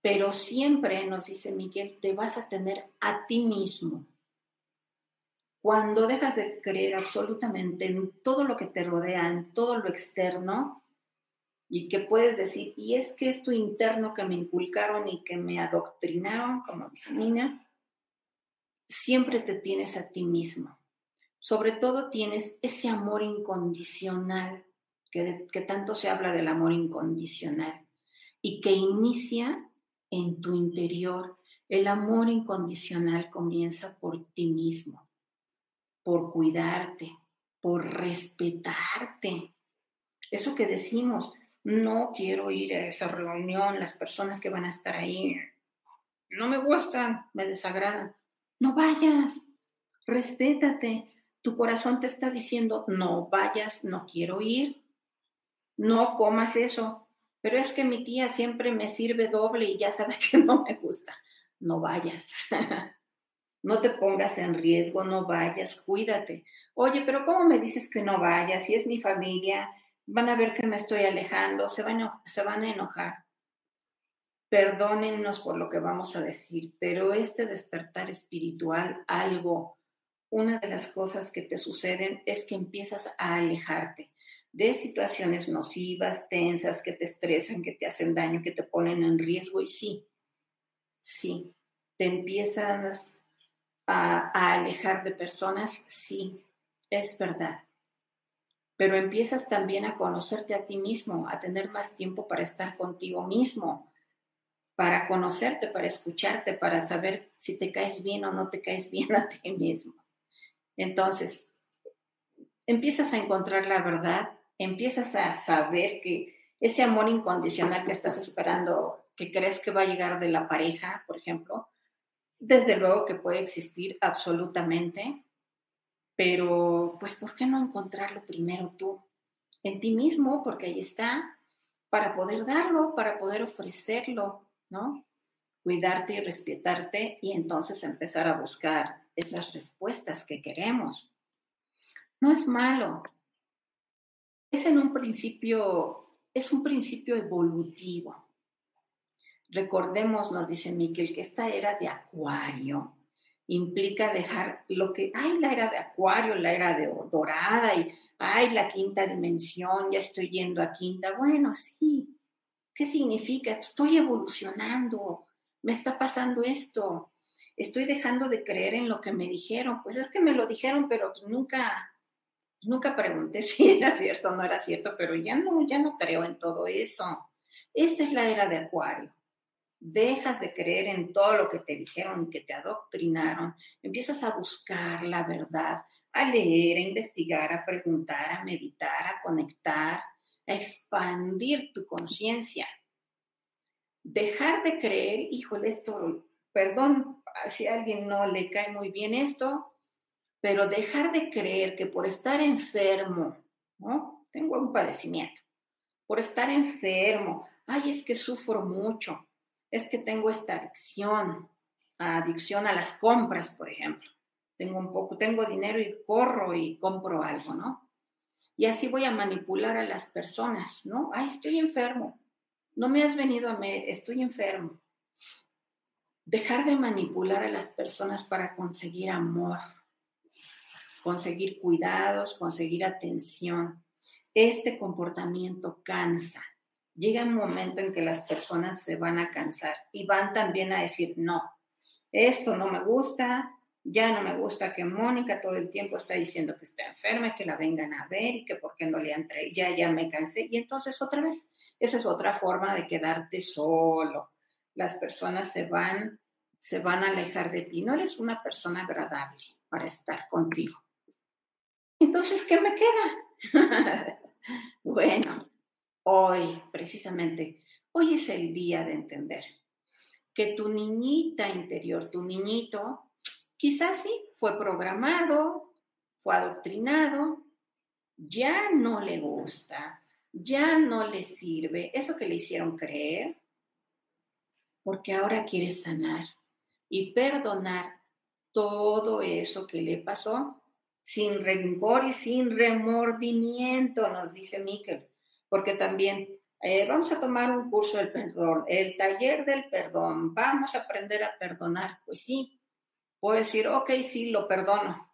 Speaker 1: Pero siempre, nos dice Miguel, te vas a tener a ti mismo. Cuando dejas de creer absolutamente en todo lo que te rodea, en todo lo externo, y que puedes decir, y es que esto interno que me inculcaron y que me adoctrinaron, como dice Nina, siempre te tienes a ti mismo. Sobre todo tienes ese amor incondicional, que, que tanto se habla del amor incondicional, y que inicia en tu interior. El amor incondicional comienza por ti mismo, por cuidarte, por respetarte. Eso que decimos, no quiero ir a esa reunión, las personas que van a estar ahí no me gustan, me desagradan. No vayas, respétate. Tu corazón te está diciendo, no vayas, no quiero ir, no comas eso. Pero es que mi tía siempre me sirve doble y ya sabe [laughs] que no me gusta. No vayas. [laughs] no te pongas en riesgo, no vayas, cuídate. Oye, pero ¿cómo me dices que no vayas? Si es mi familia, van a ver que me estoy alejando, se van, a, se van a enojar. Perdónennos por lo que vamos a decir, pero este despertar espiritual, algo, una de las cosas que te suceden es que empiezas a alejarte de situaciones nocivas, tensas, que te estresan, que te hacen daño, que te ponen en riesgo. Y sí, sí, te empiezas a, a alejar de personas, sí, es verdad pero empiezas también a conocerte a ti mismo, a tener más tiempo para estar contigo mismo, para conocerte, para escucharte, para saber si te caes bien o no te caes bien a ti mismo. Entonces, empiezas a encontrar la verdad, empiezas a saber que ese amor incondicional que estás esperando, que crees que va a llegar de la pareja, por ejemplo, desde luego que puede existir absolutamente, pero, pues, ¿por qué no encontrarlo primero tú? En ti mismo, porque ahí está, para poder darlo, para poder ofrecerlo, ¿no? Cuidarte y respetarte y entonces empezar a buscar esas respuestas que queremos. No es malo. Es en un principio, es un principio evolutivo. Recordemos, nos dice Miquel, que esta era de Acuario implica dejar lo que, ay, la era de Acuario, la era de Dorada y, ay, la quinta dimensión, ya estoy yendo a quinta. Bueno, sí. ¿Qué significa? Estoy evolucionando, me está pasando esto, estoy dejando de creer en lo que me dijeron. Pues es que me lo dijeron, pero pues nunca, nunca pregunté [laughs] si era cierto o no era cierto, pero ya no, ya no creo en todo eso. Esa es la era de Acuario dejas de creer en todo lo que te dijeron, que te adoctrinaron, empiezas a buscar la verdad, a leer, a investigar, a preguntar, a meditar, a conectar, expandir tu conciencia. Dejar de creer, híjole, esto, perdón si a alguien no le cae muy bien esto, pero dejar de creer que por estar enfermo, ¿no? Tengo un padecimiento, por estar enfermo, ay, es que sufro mucho, es que tengo esta adicción, adicción a las compras, por ejemplo. Tengo un poco, tengo dinero y corro y compro algo, ¿no? Y así voy a manipular a las personas, ¿no? Ay, estoy enfermo. No me has venido a ver, estoy enfermo. Dejar de manipular a las personas para conseguir amor, conseguir cuidados, conseguir atención. Este comportamiento cansa llega un momento en que las personas se van a cansar y van también a decir, no, esto no me gusta, ya no me gusta que Mónica todo el tiempo está diciendo que está enferma, que la vengan a ver y que por qué no le han ya, ya me cansé. Y entonces otra vez, esa es otra forma de quedarte solo. Las personas se van, se van a alejar de ti. No eres una persona agradable para estar contigo. Entonces, ¿qué me queda? [laughs] bueno, Hoy, precisamente, hoy es el día de entender que tu niñita interior, tu niñito, quizás sí fue programado, fue adoctrinado, ya no le gusta, ya no le sirve eso que le hicieron creer, porque ahora quiere sanar y perdonar todo eso que le pasó sin rencor y sin remordimiento, nos dice Miquel porque también eh, vamos a tomar un curso del perdón, el taller del perdón, vamos a aprender a perdonar. Pues sí, puedo decir, ok, sí, lo perdono.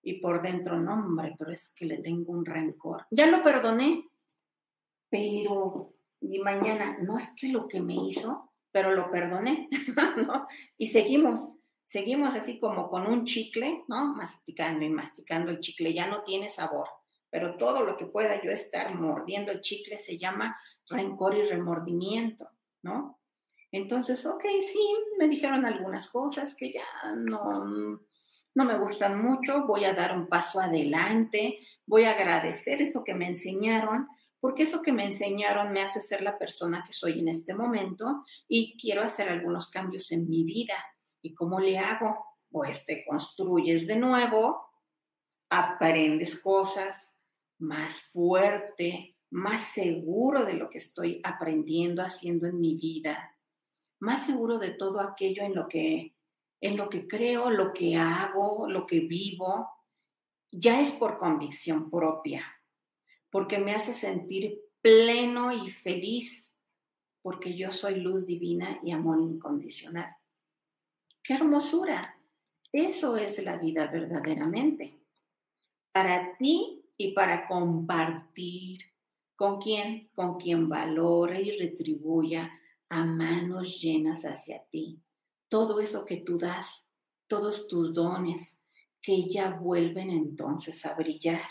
Speaker 1: y por dentro, no, hombre, pero es que le tengo un rencor. Ya lo perdoné, pero, y mañana, no es que lo que me hizo, pero lo perdoné, [laughs] ¿no? Y seguimos, seguimos así como con un chicle, ¿no? Masticando y masticando el chicle, ya no tiene sabor, pero todo lo que pueda yo estar mordiendo el chicle se llama rencor y remordimiento, ¿no? Entonces, ok, sí, me dijeron algunas cosas que ya no, no me gustan mucho, voy a dar un paso adelante, voy a agradecer eso que me enseñaron, porque eso que me enseñaron me hace ser la persona que soy en este momento y quiero hacer algunos cambios en mi vida. ¿Y cómo le hago? Pues te construyes de nuevo, aprendes cosas más fuerte, más seguro de lo que estoy aprendiendo, haciendo en mi vida, más seguro de todo aquello en lo que en lo que creo, lo que hago, lo que vivo, ya es por convicción propia, porque me hace sentir pleno y feliz, porque yo soy luz divina y amor incondicional. ¡Qué hermosura! Eso es la vida verdaderamente. Para ti y para compartir. ¿Con quién? Con quien valore y retribuya a manos llenas hacia ti todo eso que tú das, todos tus dones, que ya vuelven entonces a brillar.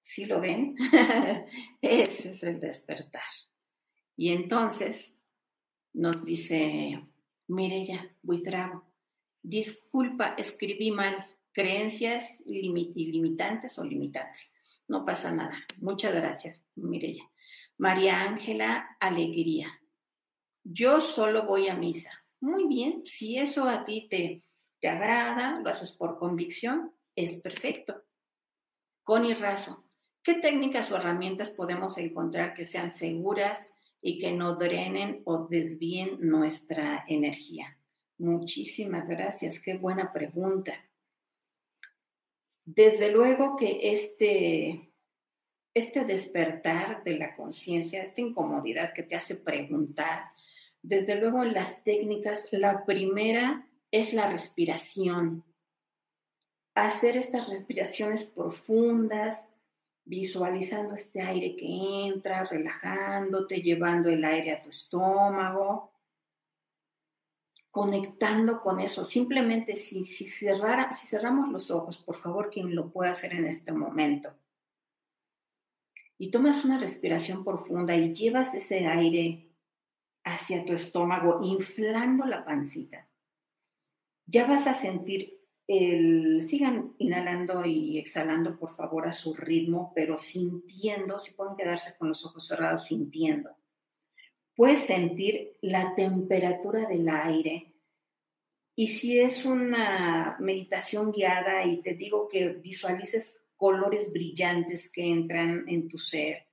Speaker 1: ¿Sí lo ven? [laughs] Ese es el despertar. Y entonces nos dice Mireya Buitrago, disculpa, escribí mal, creencias ilimitantes o limitantes. No pasa nada. Muchas gracias, Mireya. María Ángela, alegría. Yo solo voy a misa. Muy bien, si eso a ti te, te agrada, lo haces por convicción, es perfecto. Con y Razo, ¿qué técnicas o herramientas podemos encontrar que sean seguras y que no drenen o desvíen nuestra energía? Muchísimas gracias, qué buena pregunta. Desde luego que este, este despertar de la conciencia, esta incomodidad que te hace preguntar, desde luego, en las técnicas, la primera es la respiración. Hacer estas respiraciones profundas, visualizando este aire que entra, relajándote, llevando el aire a tu estómago, conectando con eso. Simplemente si, si, cerrara, si cerramos los ojos, por favor, quien lo pueda hacer en este momento, y tomas una respiración profunda y llevas ese aire hacia tu estómago, inflando la pancita. Ya vas a sentir el, sigan inhalando y exhalando por favor a su ritmo, pero sintiendo, si pueden quedarse con los ojos cerrados, sintiendo. Puedes sentir la temperatura del aire. Y si es una meditación guiada y te digo que visualices colores brillantes que entran en tu ser,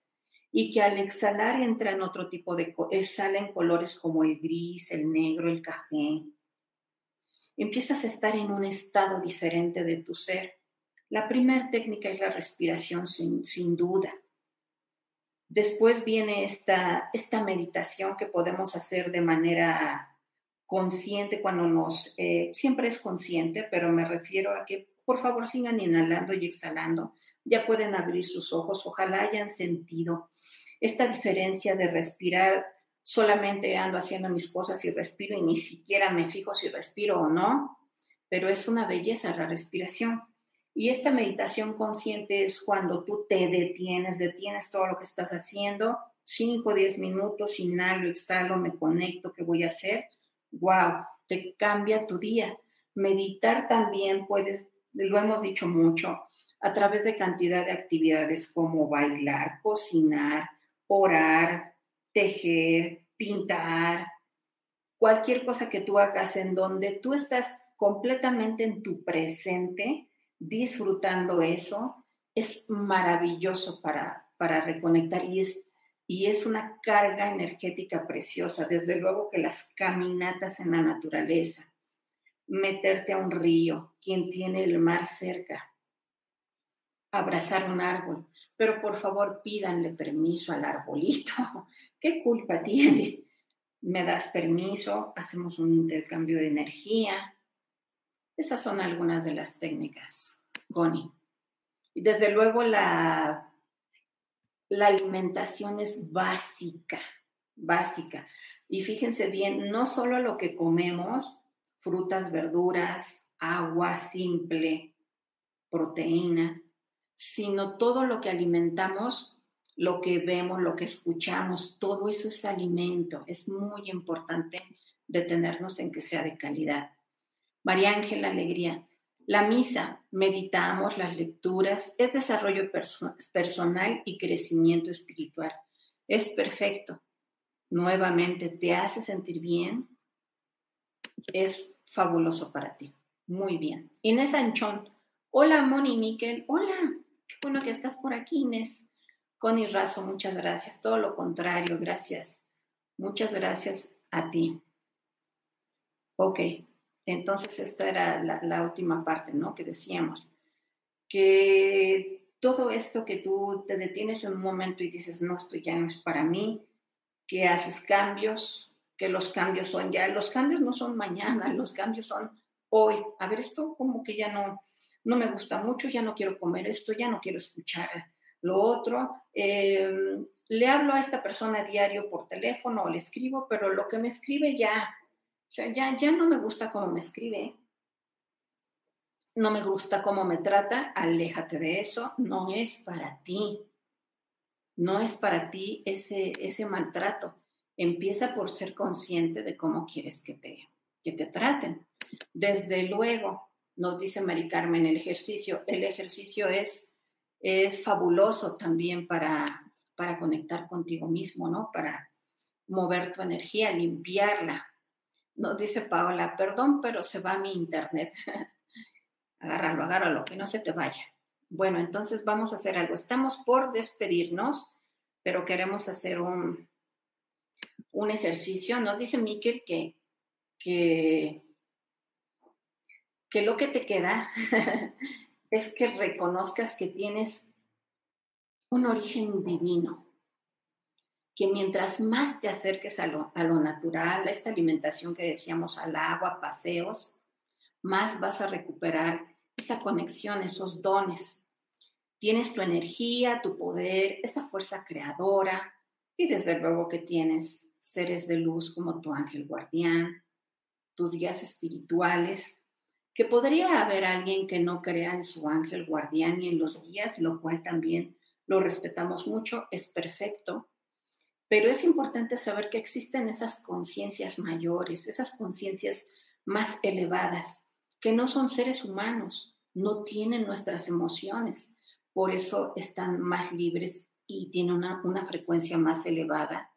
Speaker 1: y que al exhalar entran otro tipo de, salen colores como el gris, el negro, el café. Empiezas a estar en un estado diferente de tu ser. La primera técnica es la respiración sin, sin duda. Después viene esta, esta meditación que podemos hacer de manera consciente cuando nos, eh, siempre es consciente, pero me refiero a que por favor sigan inhalando y exhalando. Ya pueden abrir sus ojos, ojalá hayan sentido esta diferencia de respirar solamente ando haciendo mis cosas y respiro y ni siquiera me fijo si respiro o no, pero es una belleza la respiración. Y esta meditación consciente es cuando tú te detienes, detienes todo lo que estás haciendo, 5 o 10 minutos, inhalo, exhalo, me conecto, ¿qué voy a hacer? ¡Wow! Te cambia tu día. Meditar también puedes, lo hemos dicho mucho, a través de cantidad de actividades como bailar, cocinar, orar, tejer, pintar, cualquier cosa que tú hagas en donde tú estás completamente en tu presente, disfrutando eso, es maravilloso para, para reconectar y es, y es una carga energética preciosa. Desde luego que las caminatas en la naturaleza, meterte a un río, quien tiene el mar cerca, abrazar un árbol, pero por favor pídanle permiso al arbolito. [laughs] ¿Qué culpa tiene? Me das permiso, hacemos un intercambio de energía. Esas son algunas de las técnicas. Connie. Y desde luego la, la alimentación es básica, básica. Y fíjense bien, no solo lo que comemos, frutas, verduras, agua simple, proteína, sino todo lo que alimentamos, lo que vemos, lo que escuchamos, todo eso es alimento. Es muy importante detenernos en que sea de calidad. María Ángela Alegría, la misa, meditamos las lecturas, es desarrollo personal y crecimiento espiritual. Es perfecto. Nuevamente, te hace sentir bien. Es fabuloso para ti. Muy bien. Inés Anchón. Hola, Moni Miquel. Hola. Bueno que estás por aquí, Inés. Connie Razo, muchas gracias. Todo lo contrario, gracias. Muchas gracias a ti. Ok. Entonces, esta era la, última parte, ¿no? Que decíamos, que todo esto que tú te detienes en un momento y dices, no, esto ya no es para mí, que haces cambios, que los cambios son ya, los cambios no son mañana, [laughs] los cambios son hoy. A ver, esto como que ya no, no me gusta mucho, ya no quiero comer esto, ya no quiero escuchar lo otro. Em, le hablo a esta persona a diario por teléfono o le escribo, pero lo que me escribe ya o sea, ya, ya no me gusta cómo me escribe, no me gusta cómo me trata, aléjate de eso, no es para ti. No es para ti ese, ese maltrato. Empieza por ser consciente de cómo quieres que te, que te traten. Desde luego, nos dice Mari Carmen, el ejercicio, el ejercicio es, es fabuloso también para, para conectar contigo mismo, ¿no? Para mover tu energía, limpiarla, nos dice Paola, perdón, pero se va mi internet. [laughs] agárralo, agárralo, que no se te vaya. Bueno, entonces vamos a hacer algo. Estamos por despedirnos, pero queremos hacer un, un ejercicio. Nos dice Miquel que, que, que lo que te queda [laughs] es que reconozcas que tienes un origen divino que mientras más te acerques a lo, natural, a esta alimentación que decíamos, al agua, paseos, más vas a recuperar esa conexión, esos dones. Tienes tu energía, tu poder, esa fuerza creadora y desde luego que tienes seres de luz como tu ángel guardián, tus guías espirituales, que podría haber alguien que no crea en su ángel guardián y en los guías, lo cual también lo respetamos mucho, es perfecto pero es importante saber que existen esas conciencias mayores, esas conciencias más elevadas, que no son seres humanos, no tienen nuestras emociones, por eso están más libres y tienen una, una frecuencia más elevada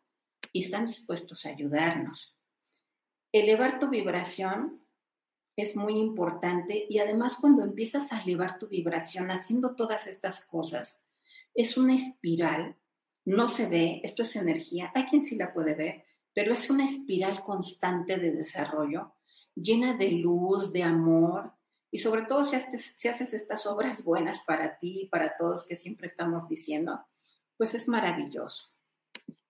Speaker 1: y están dispuestos a ayudarnos. Elevar tu vibración es muy importante y además cuando empiezas a elevar tu vibración haciendo todas estas cosas, es una espiral no se ve, esto es energía, hay quien sí la puede ver, pero es una espiral constante de desarrollo, llena de luz, de amor, y sobre todo si haces, estas obras buenas para ti y para todos que siempre estamos diciendo, pues es maravilloso.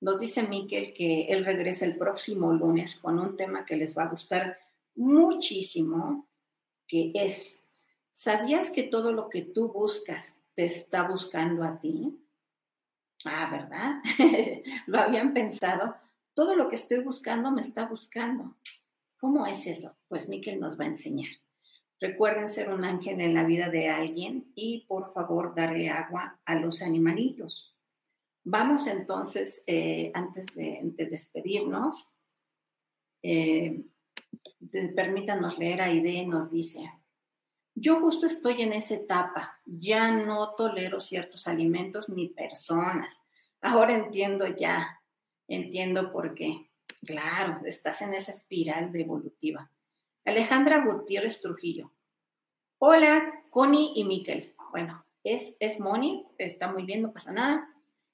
Speaker 1: Nos dice Miquel que él regresa el próximo lunes con un tema que les va a gustar muchísimo, que es, ¿sabías que todo lo que tú buscas te está buscando a ti? Ah, ¿verdad? [laughs] lo habían pensado. Todo lo que estoy buscando me está buscando. ¿Cómo es eso? Pues Miquel nos va a enseñar. Recuerden ser un ángel en la vida de alguien y por favor darle agua a los animalitos. Vamos entonces, eh, antes de, despedirnos, eh, permítanos leer Aide, nos dice, yo justo estoy en esa etapa, ya no tolero ciertos alimentos ni personas. Ahora entiendo ya, entiendo por qué. Claro, estás en esa espiral de evolutiva. Alejandra Gutiérrez Trujillo. Hola, Connie y Miquel. Bueno, es, es Moni, está muy bien, no pasa nada.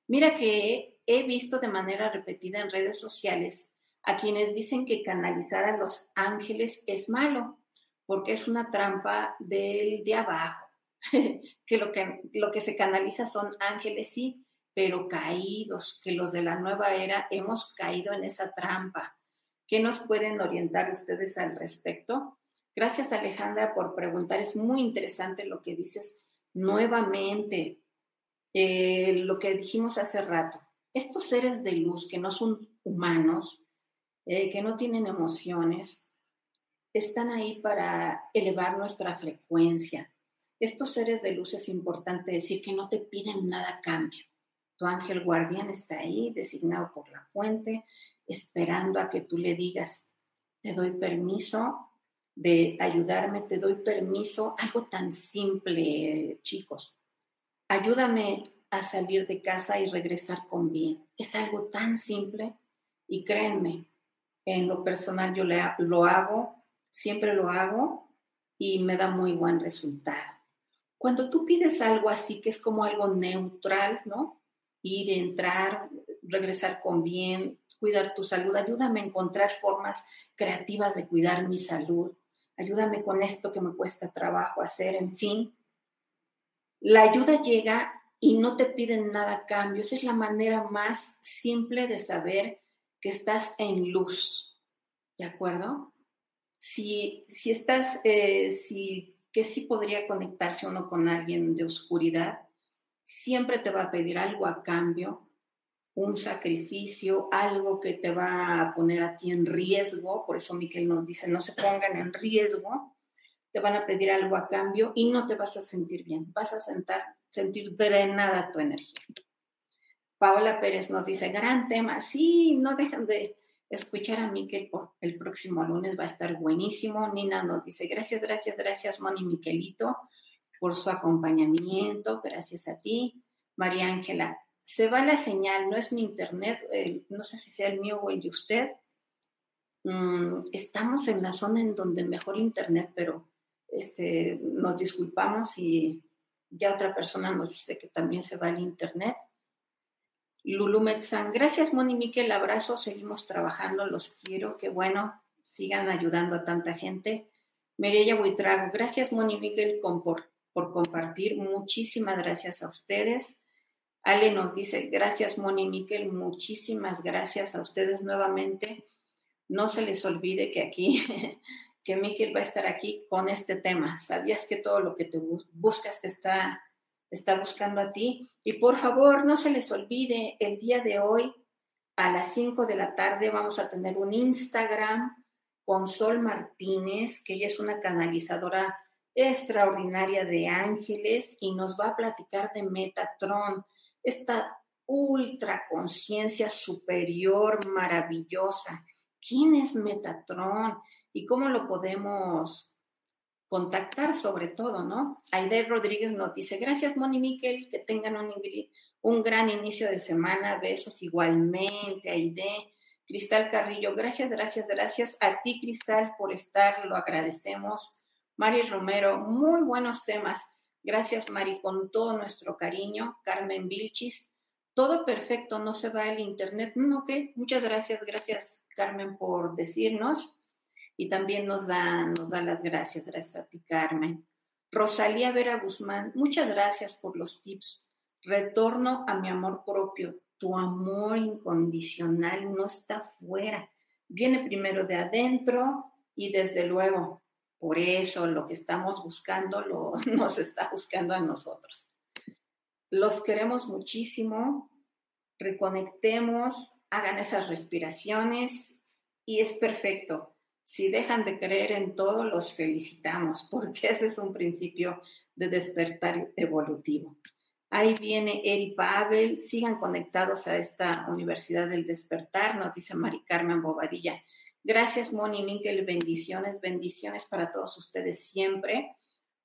Speaker 1: Mira que he visto de manera repetida en redes sociales a quienes dicen que canalizar a los ángeles es malo porque es una trampa del de abajo, [laughs] que lo, que lo que se canaliza son ángeles, sí, pero caídos, que los de la nueva era hemos caído en esa trampa. ¿Qué nos pueden orientar ustedes al respecto? Gracias Alejandra por preguntar, es muy interesante lo que dices nuevamente eh, lo que dijimos hace rato. Estos seres de luz que no son humanos, eh, que no tienen emociones, están ahí para elevar nuestra frecuencia. Estos seres de luz es importante decir que no te piden nada cambio. Tu ángel guardián está ahí, designado por la fuente, esperando a que tú le digas, te doy permiso de ayudarme, te doy permiso, algo tan simple, chicos. Ayúdame a salir de casa y regresar con bien. Es algo tan simple y créanme, en lo personal yo lo hago, siempre lo hago y me da muy buen resultado. Cuando tú pides algo así, que es como algo neutral, ¿no? Ir, entrar, regresar con bien, cuidar tu salud, ayúdame a encontrar formas creativas de cuidar mi salud ayúdame con esto que me cuesta trabajo hacer, en fin. La ayuda llega y no te piden nada a cambio. Esa es la manera más simple de saber que estás en luz. ¿De acuerdo? Si, si estás, eh, si, que sí podría conectarse uno con alguien de oscuridad, siempre te va a pedir algo a cambio un sacrificio, algo que te va a poner a ti en riesgo, por eso Miquel nos dice, no se pongan en riesgo, te van a pedir algo a cambio y no te vas a sentir bien, vas a sentar, sentir drenada tu energía. Paola Pérez nos dice, gran tema, sí, no dejan de escuchar a Miquel el próximo lunes, va a estar buenísimo. Nina nos dice, gracias, gracias, gracias, Moni Miquelito, por su acompañamiento, gracias a ti. María Ángela, se va la señal, no es mi internet, no sé si sea el mío o el de usted. Mm, estamos en la zona en donde mejor internet, pero este, nos disculpamos y ya otra persona nos dice que también se va el internet. Lulu Metzan, gracias Moni Miquel, abrazo, seguimos trabajando, los quiero, qué bueno, sigan ayudando a tanta gente. Mireya Buitrago, gracias Moni Miquel por, por compartir, muchísimas gracias a ustedes. Ale nos dice, gracias Moni Miquel, muchísimas gracias a ustedes nuevamente. No se les olvide que aquí, [laughs] que Miquel va a estar aquí con este tema. ¿Sabías que todo lo que te buscas te está, está buscando a ti? Y por favor, no se les olvide, el día de hoy a las 5 de la tarde vamos a tener un Instagram con Sol Martínez, que ella es una canalizadora extraordinaria de ángeles y nos va a platicar de Metatron esta ultra conciencia superior maravillosa. ¿Quién es Metatron y cómo lo podemos contactar sobre todo, ¿no? Aide Rodríguez nos dice, gracias Moni Miquel, que tengan un, un gran inicio de semana, besos igualmente, Aide. Cristal Carrillo, gracias, gracias, gracias a ti, Cristal, por estar, lo agradecemos. Mari Romero, muy buenos temas. Gracias, Mari, con todo nuestro cariño. Carmen Vilchis. Todo perfecto, no se va el internet. Mm, ok, muchas gracias, gracias, Carmen, por decirnos. Y también nos da, nos da las gracias. Gracias a Carmen. Rosalía Vera Guzmán, muchas gracias por los tips. Retorno a mi amor propio. Tu amor incondicional no está fuera. Viene primero de adentro y desde luego por eso lo que estamos buscando lo, [laughs] nos está buscando a nosotros. Los queremos muchísimo, reconectemos, hagan esas respiraciones y es perfecto. Si dejan de creer en todo, los felicitamos, [laughs] porque ese es un principio de despertar evolutivo. Ahí viene Eri Pavel, sigan conectados a esta Universidad del Despertar, nos dice Mari Carmen Bobadilla. Gracias, Moni Miguel. Bendiciones, bendiciones para todos ustedes siempre.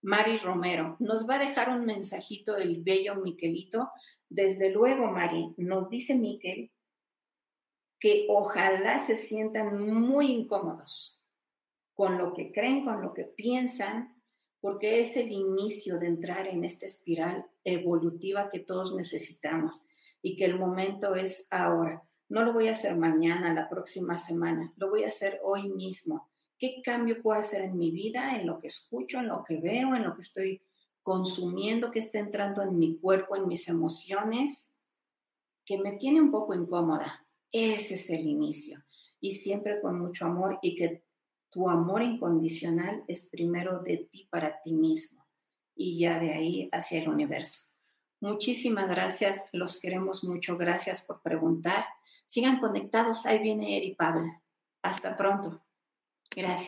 Speaker 1: Mari Romero, nos va a dejar un mensajito el bello Miquelito. Desde luego, Mari, nos dice Miquel que ojalá se sientan muy incómodos con lo que creen, con lo que piensan, porque es el inicio de entrar en esta espiral evolutiva que todos necesitamos y que el momento es ahora. No lo voy a hacer mañana, la próxima semana, lo voy a hacer hoy mismo. ¿Qué cambio puedo hacer en mi vida, en lo que escucho, en lo que veo, en lo que estoy consumiendo, que está entrando en mi cuerpo, en mis emociones, que me tiene un poco incómoda? Ese es el inicio. Y siempre con mucho amor y que tu amor incondicional es primero de ti para ti mismo. y ya de ahí hacia el universo. Muchísimas gracias, los queremos mucho, gracias por preguntar. Sigan conectados, ahí viene Eri Pablo. Hasta pronto. Gracias.